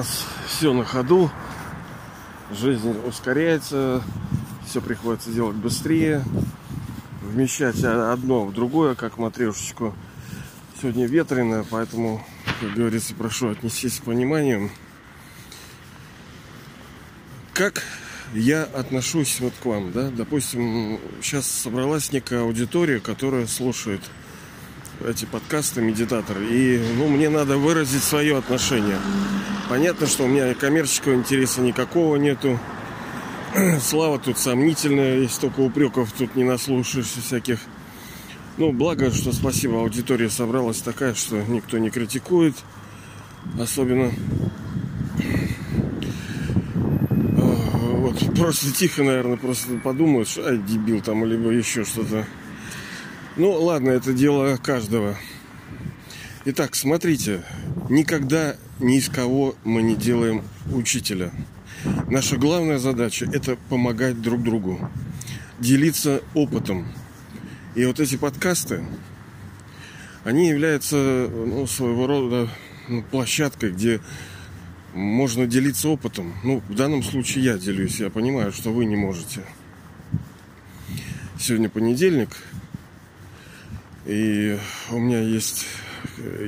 нас все на ходу. Жизнь ускоряется, все приходится делать быстрее. Вмещать одно в другое, как матрешечку. Сегодня ветрено, поэтому, как говорится, прошу отнестись с пониманием. Как я отношусь вот к вам, да? Допустим, сейчас собралась некая аудитория, которая слушает эти подкасты медитаторы. И ну, мне надо выразить свое отношение. Понятно, что у меня коммерческого интереса никакого нету. Слава тут сомнительная, если только упреков тут не наслушаешься всяких. Ну, благо, что спасибо, аудитория собралась такая, что никто не критикует. Особенно вот просто тихо, наверное, просто подумают, что ай, дебил там, либо еще что-то. Ну, ладно, это дело каждого. Итак, смотрите, никогда ни из кого мы не делаем учителя. Наша главная задача – это помогать друг другу, делиться опытом. И вот эти подкасты, они являются ну, своего рода ну, площадкой, где можно делиться опытом. Ну, в данном случае я делюсь, я понимаю, что вы не можете. Сегодня понедельник, и у меня есть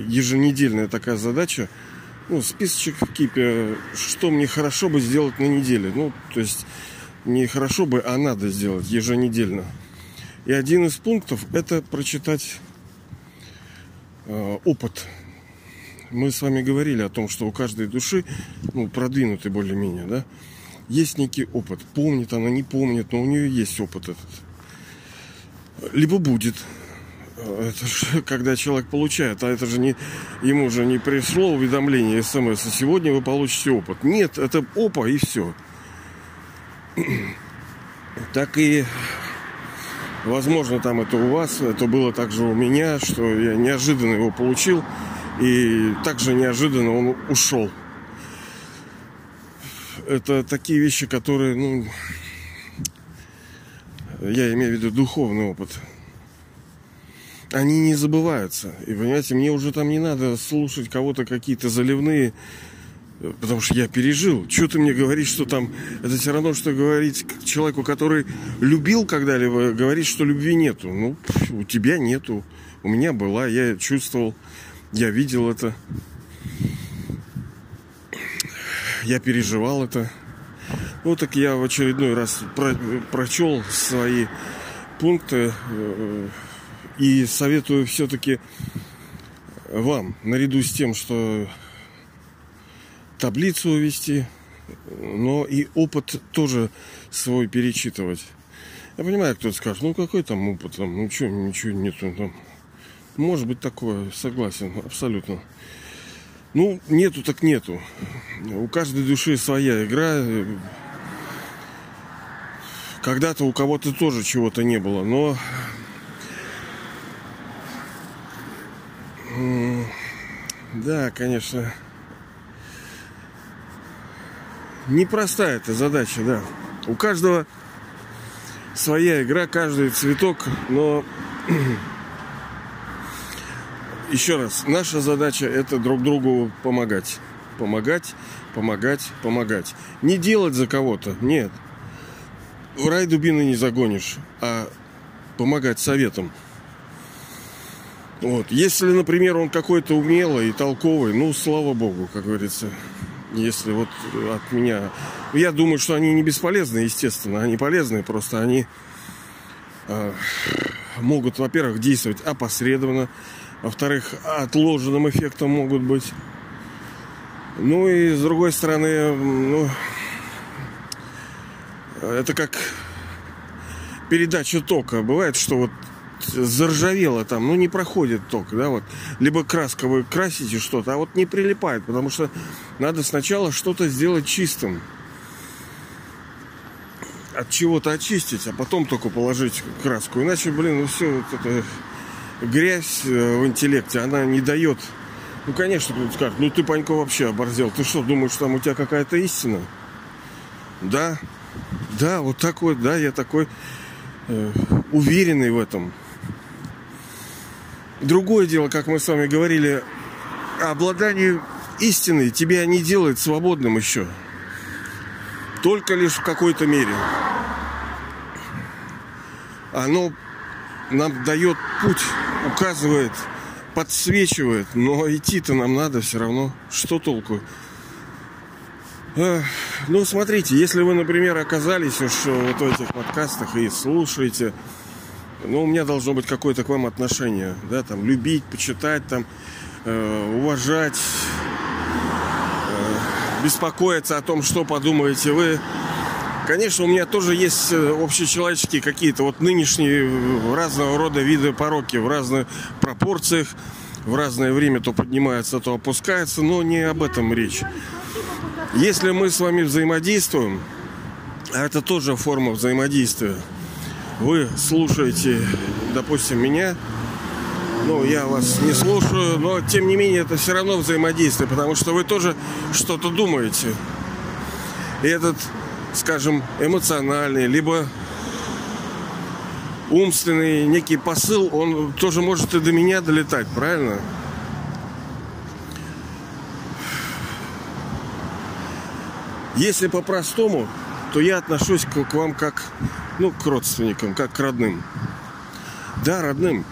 еженедельная такая задача, ну, списочек в кипе, что мне хорошо бы сделать на неделе. Ну, то есть не хорошо бы, а надо сделать еженедельно. И один из пунктов это прочитать э, опыт. Мы с вами говорили о том, что у каждой души, ну, продвинутый более-менее, да, есть некий опыт. Помнит она, не помнит, но у нее есть опыт этот. Либо будет, это же когда человек получает, а это же не ему же не пришло уведомление смс, сегодня вы получите опыт. Нет, это опа и все. Так и возможно там это у вас, это было также у меня, что я неожиданно его получил и также неожиданно он ушел. Это такие вещи, которые, ну, я имею в виду духовный опыт они не забываются. И понимаете, мне уже там не надо слушать кого-то какие-то заливные, потому что я пережил. Что ты мне говоришь, что там... Это все равно, что говорить человеку, который любил когда-либо, говорить, что любви нету. Ну, у тебя нету. У меня была, я чувствовал, я видел это. Я переживал это. Ну, так я в очередной раз про прочел свои пункты э, и советую все-таки вам, наряду с тем, что таблицу вести, но и опыт тоже свой перечитывать. Я понимаю, кто-то скажет, ну какой там опыт, там, ну что, ничего нету там. Может быть такое, согласен, абсолютно. Ну, нету так нету. У каждой души своя игра. Когда-то у кого-то тоже чего-то не было, но Да, конечно. Непростая эта задача, да. У каждого своя игра, каждый цветок, но еще раз, наша задача это друг другу помогать. Помогать, помогать, помогать. Не делать за кого-то, нет. В рай дубины не загонишь, а помогать советом. Вот. Если, например, он какой-то умелый и толковый, ну, слава богу, как говорится. Если вот от меня... Я думаю, что они не бесполезны, естественно. Они полезные, просто они э, могут, во-первых, действовать опосредованно. Во-вторых, отложенным эффектом могут быть. Ну и с другой стороны, ну, это как передача тока. Бывает, что вот заржавело там, ну не проходит ток, да, вот. Либо краска вы красите что-то, а вот не прилипает, потому что надо сначала что-то сделать чистым. От чего-то очистить, а потом только положить краску. Иначе, блин, ну все вот это грязь э, в интеллекте, она не дает. Ну, конечно, кто-то ну ты, Панько, вообще оборзел. Ты что, думаешь, там у тебя какая-то истина? Да, да, вот такой, да, я такой э, уверенный в этом. Другое дело, как мы с вами говорили, обладание истины тебя не делает свободным еще. Только лишь в какой-то мере. Оно нам дает путь, указывает, подсвечивает, но идти-то нам надо все равно. Что толку? Ну, смотрите, если вы, например, оказались уж вот в этих подкастах и слушаете, ну, у меня должно быть какое-то к вам отношение, да, там, любить, почитать, там, э, уважать, э, беспокоиться о том, что подумаете вы. Конечно, у меня тоже есть э, общечеловеческие какие-то вот нынешние э, разного рода виды пороки в разных пропорциях, в разное время то поднимается, то опускается, но не об этом речь. Если мы с вами взаимодействуем, а это тоже форма взаимодействия, вы слушаете, допустим, меня, ну, я вас не слушаю, но, тем не менее, это все равно взаимодействие, потому что вы тоже что-то думаете. И этот, скажем, эмоциональный, либо умственный некий посыл, он тоже может и до меня долетать, правильно? Если по-простому, то я отношусь к, вам как, ну, к родственникам, как к родным. Да, родным.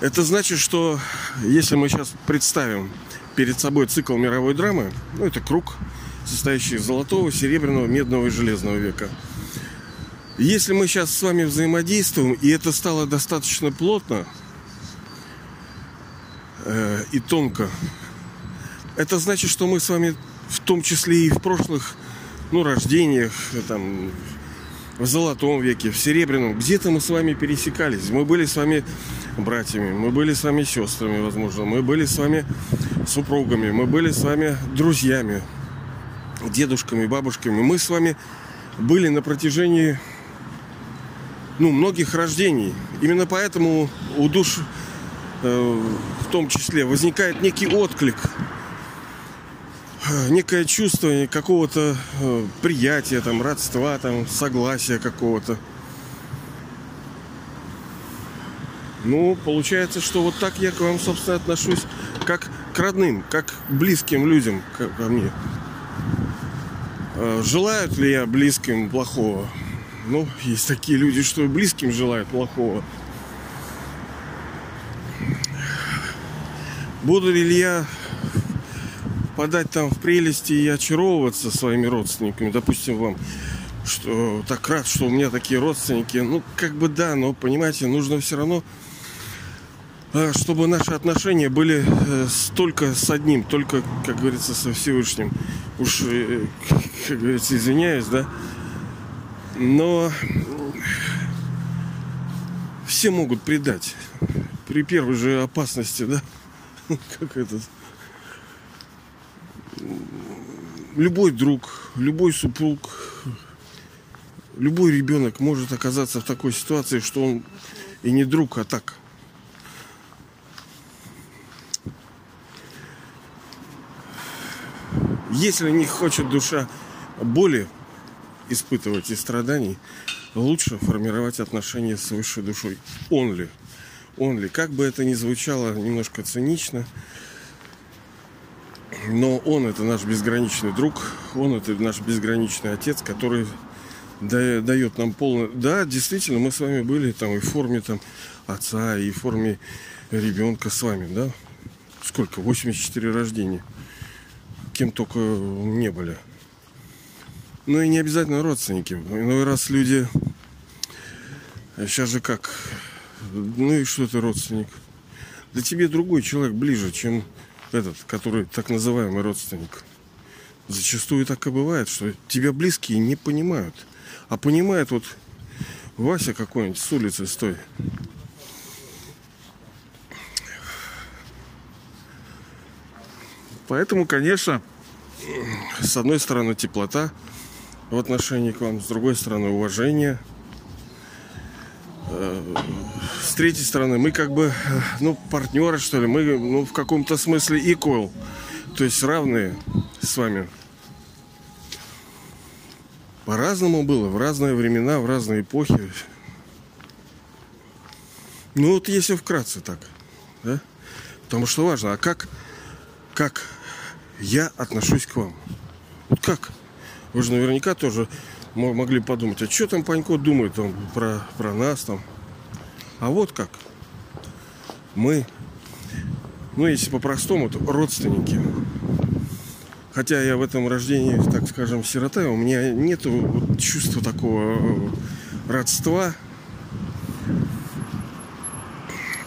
Это значит, что если мы сейчас представим перед собой цикл мировой драмы, ну, это круг, состоящий из золотого, серебряного, медного и железного века. Если мы сейчас с вами взаимодействуем, и это стало достаточно плотно э, и тонко, это значит, что мы с вами в том числе и в прошлых ну, рождениях, там, в золотом веке, в серебряном, где-то мы с вами пересекались. Мы были с вами братьями, мы были с вами сестрами, возможно, мы были с вами супругами, мы были с вами друзьями, дедушками, бабушками. Мы с вами были на протяжении ну, многих рождений. Именно поэтому у душ э, в том числе возникает некий отклик некое чувство какого-то э, приятия, там, родства, там, согласия какого-то. Ну, получается, что вот так я к вам, собственно, отношусь как к родным, как к близким людям ко, ко мне. Э, желают ли я близким плохого? Ну, есть такие люди, что и близким желают плохого. Буду ли я подать там в прелести и очаровываться своими родственниками, допустим, вам, что так рад, что у меня такие родственники. Ну, как бы да, но, понимаете, нужно все равно, а, чтобы наши отношения были э, только с одним, только, как говорится, со Всевышним. Уж, э, как говорится, извиняюсь, да. Но все могут предать при первой же опасности, да. Как это любой друг, любой супруг, любой ребенок может оказаться в такой ситуации, что он и не друг, а так. Если не хочет душа боли испытывать и страданий, лучше формировать отношения с высшей душой. Он ли? Он ли? Как бы это ни звучало немножко цинично, но он это наш безграничный друг, он это наш безграничный отец, который дает нам полное... Да, действительно, мы с вами были там и в форме там отца, и в форме ребенка с вами, да? Сколько? 84 рождения. Кем только не были. Ну и не обязательно родственники. Иной раз люди... Сейчас же как? Ну и что ты родственник? Да тебе другой человек ближе, чем этот, который так называемый родственник. Зачастую так и бывает, что тебя близкие не понимают. А понимает вот Вася какой-нибудь с улицы стой. Поэтому, конечно, с одной стороны теплота в отношении к вам, с другой стороны уважение – с третьей стороны, мы как бы, ну, партнеры, что ли, мы, ну, в каком-то смысле equal, то есть равные с вами. По-разному было, в разные времена, в разные эпохи. Ну, вот если вкратце так, да? Потому что важно, а как как я отношусь к вам. Вот как? Вы же наверняка тоже могли подумать, а что там Панько думает там, про, про нас там. А вот как. Мы, ну если по-простому, то родственники. Хотя я в этом рождении, так скажем, сирота, у меня нет вот чувства такого э, родства.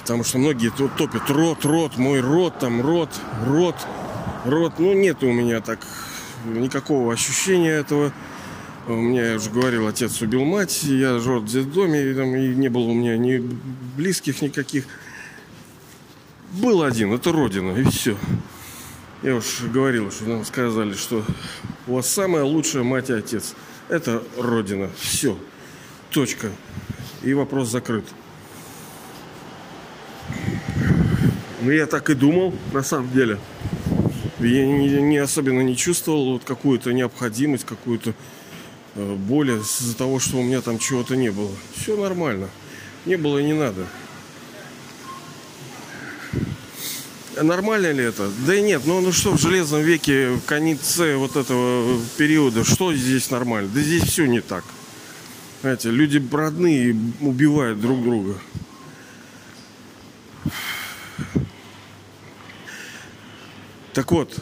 Потому что многие тут топят род, род, мой род, там род, род, род. Ну, нет у меня так никакого ощущения этого. У меня, я уже говорил, отец убил мать, я жил в детдоме, и, там, и не было у меня ни близких никаких. Был один, это Родина, и все. Я уж говорил, что нам сказали, что у вас самая лучшая мать и отец. Это Родина. Все. Точка. И вопрос закрыт. Ну, я так и думал, на самом деле. Я не, не особенно не чувствовал вот какую-то необходимость, какую-то э, боль из-за того, что у меня там чего-то не было. Все нормально. Не было и не надо. Нормально ли это? Да и нет, ну, ну что в железном веке, в конце вот этого периода, что здесь нормально? Да здесь все не так. Знаете, люди родные убивают друг друга. Так вот,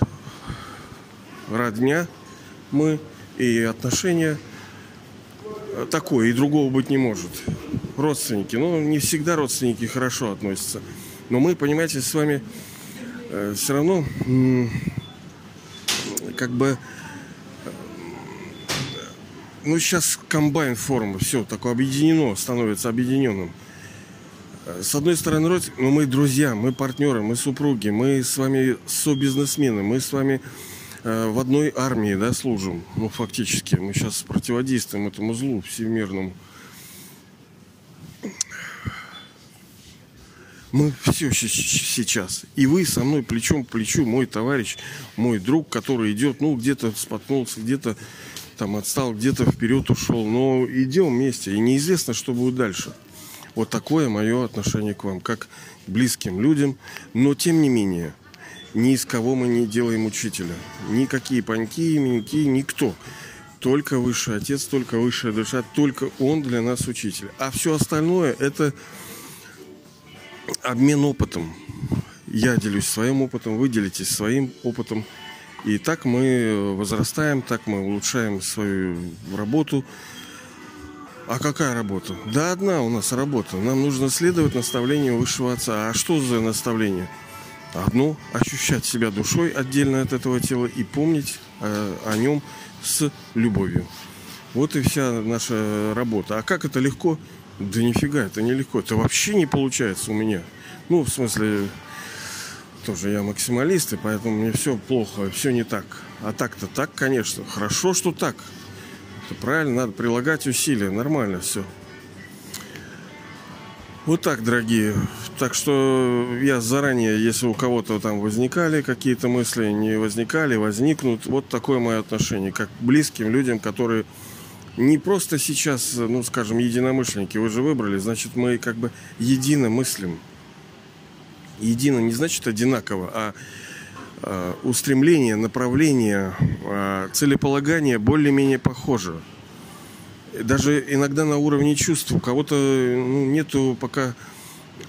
родня мы и отношения такое, и другого быть не может. Родственники, ну, не всегда родственники хорошо относятся. Но мы, понимаете, с вами э, все равно э, как бы э, ну сейчас комбайн форма, все такое объединено, становится объединенным. С одной стороны, родственники, но мы друзья, мы партнеры, мы супруги, мы с вами со-бизнесмены, мы с вами э, в одной армии да, служим. Ну, фактически, мы сейчас противодействуем этому злу всемирному. Мы все сейчас. И вы со мной плечом к плечу, мой товарищ, мой друг, который идет, ну, где-то споткнулся, где-то там отстал, где-то вперед ушел. Но идем вместе, и неизвестно, что будет дальше. Вот такое мое отношение к вам, как к близким людям. Но тем не менее, ни из кого мы не делаем учителя. Никакие паньки, миньки, никто. Только высший отец, только высшая душа, только он для нас учитель. А все остальное это обмен опытом. Я делюсь своим опытом, вы делитесь своим опытом. И так мы возрастаем, так мы улучшаем свою работу, а какая работа? Да одна у нас работа. Нам нужно следовать наставлению высшего отца. А что за наставление? Одно – ощущать себя душой отдельно от этого тела и помнить о, о нем с любовью. Вот и вся наша работа. А как это легко? Да нифига, это не легко. Это вообще не получается у меня. Ну, в смысле, тоже я максималист, и поэтому мне все плохо, все не так. А так-то так, конечно. Хорошо, что так. Это правильно, надо прилагать усилия. Нормально все. Вот так, дорогие. Так что я заранее, если у кого-то там возникали какие-то мысли, не возникали, возникнут, вот такое мое отношение, как к близким людям, которые не просто сейчас, ну, скажем, единомышленники, вы же выбрали, значит, мы как бы едино мыслим. Едино не значит одинаково, а Э, устремление, направление, э, целеполагание более-менее похоже. Даже иногда на уровне чувств у кого-то ну, нету пока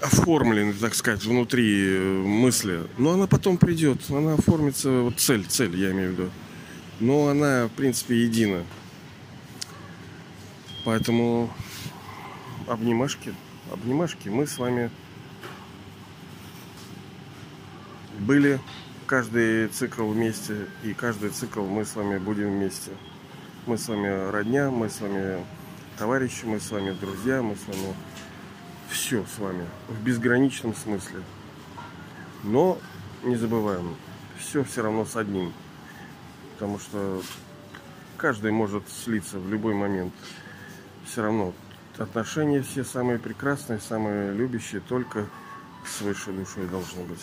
оформлены, так сказать, внутри э, мысли. Но она потом придет, она оформится, вот цель, цель я имею в виду. Но она, в принципе, едина. Поэтому обнимашки, обнимашки, мы с вами были каждый цикл вместе, и каждый цикл мы с вами будем вместе. Мы с вами родня, мы с вами товарищи, мы с вами друзья, мы с вами все с вами в безграничном смысле. Но не забываем, все все равно с одним. Потому что каждый может слиться в любой момент. Все равно отношения все самые прекрасные, самые любящие только с высшей душой должны быть.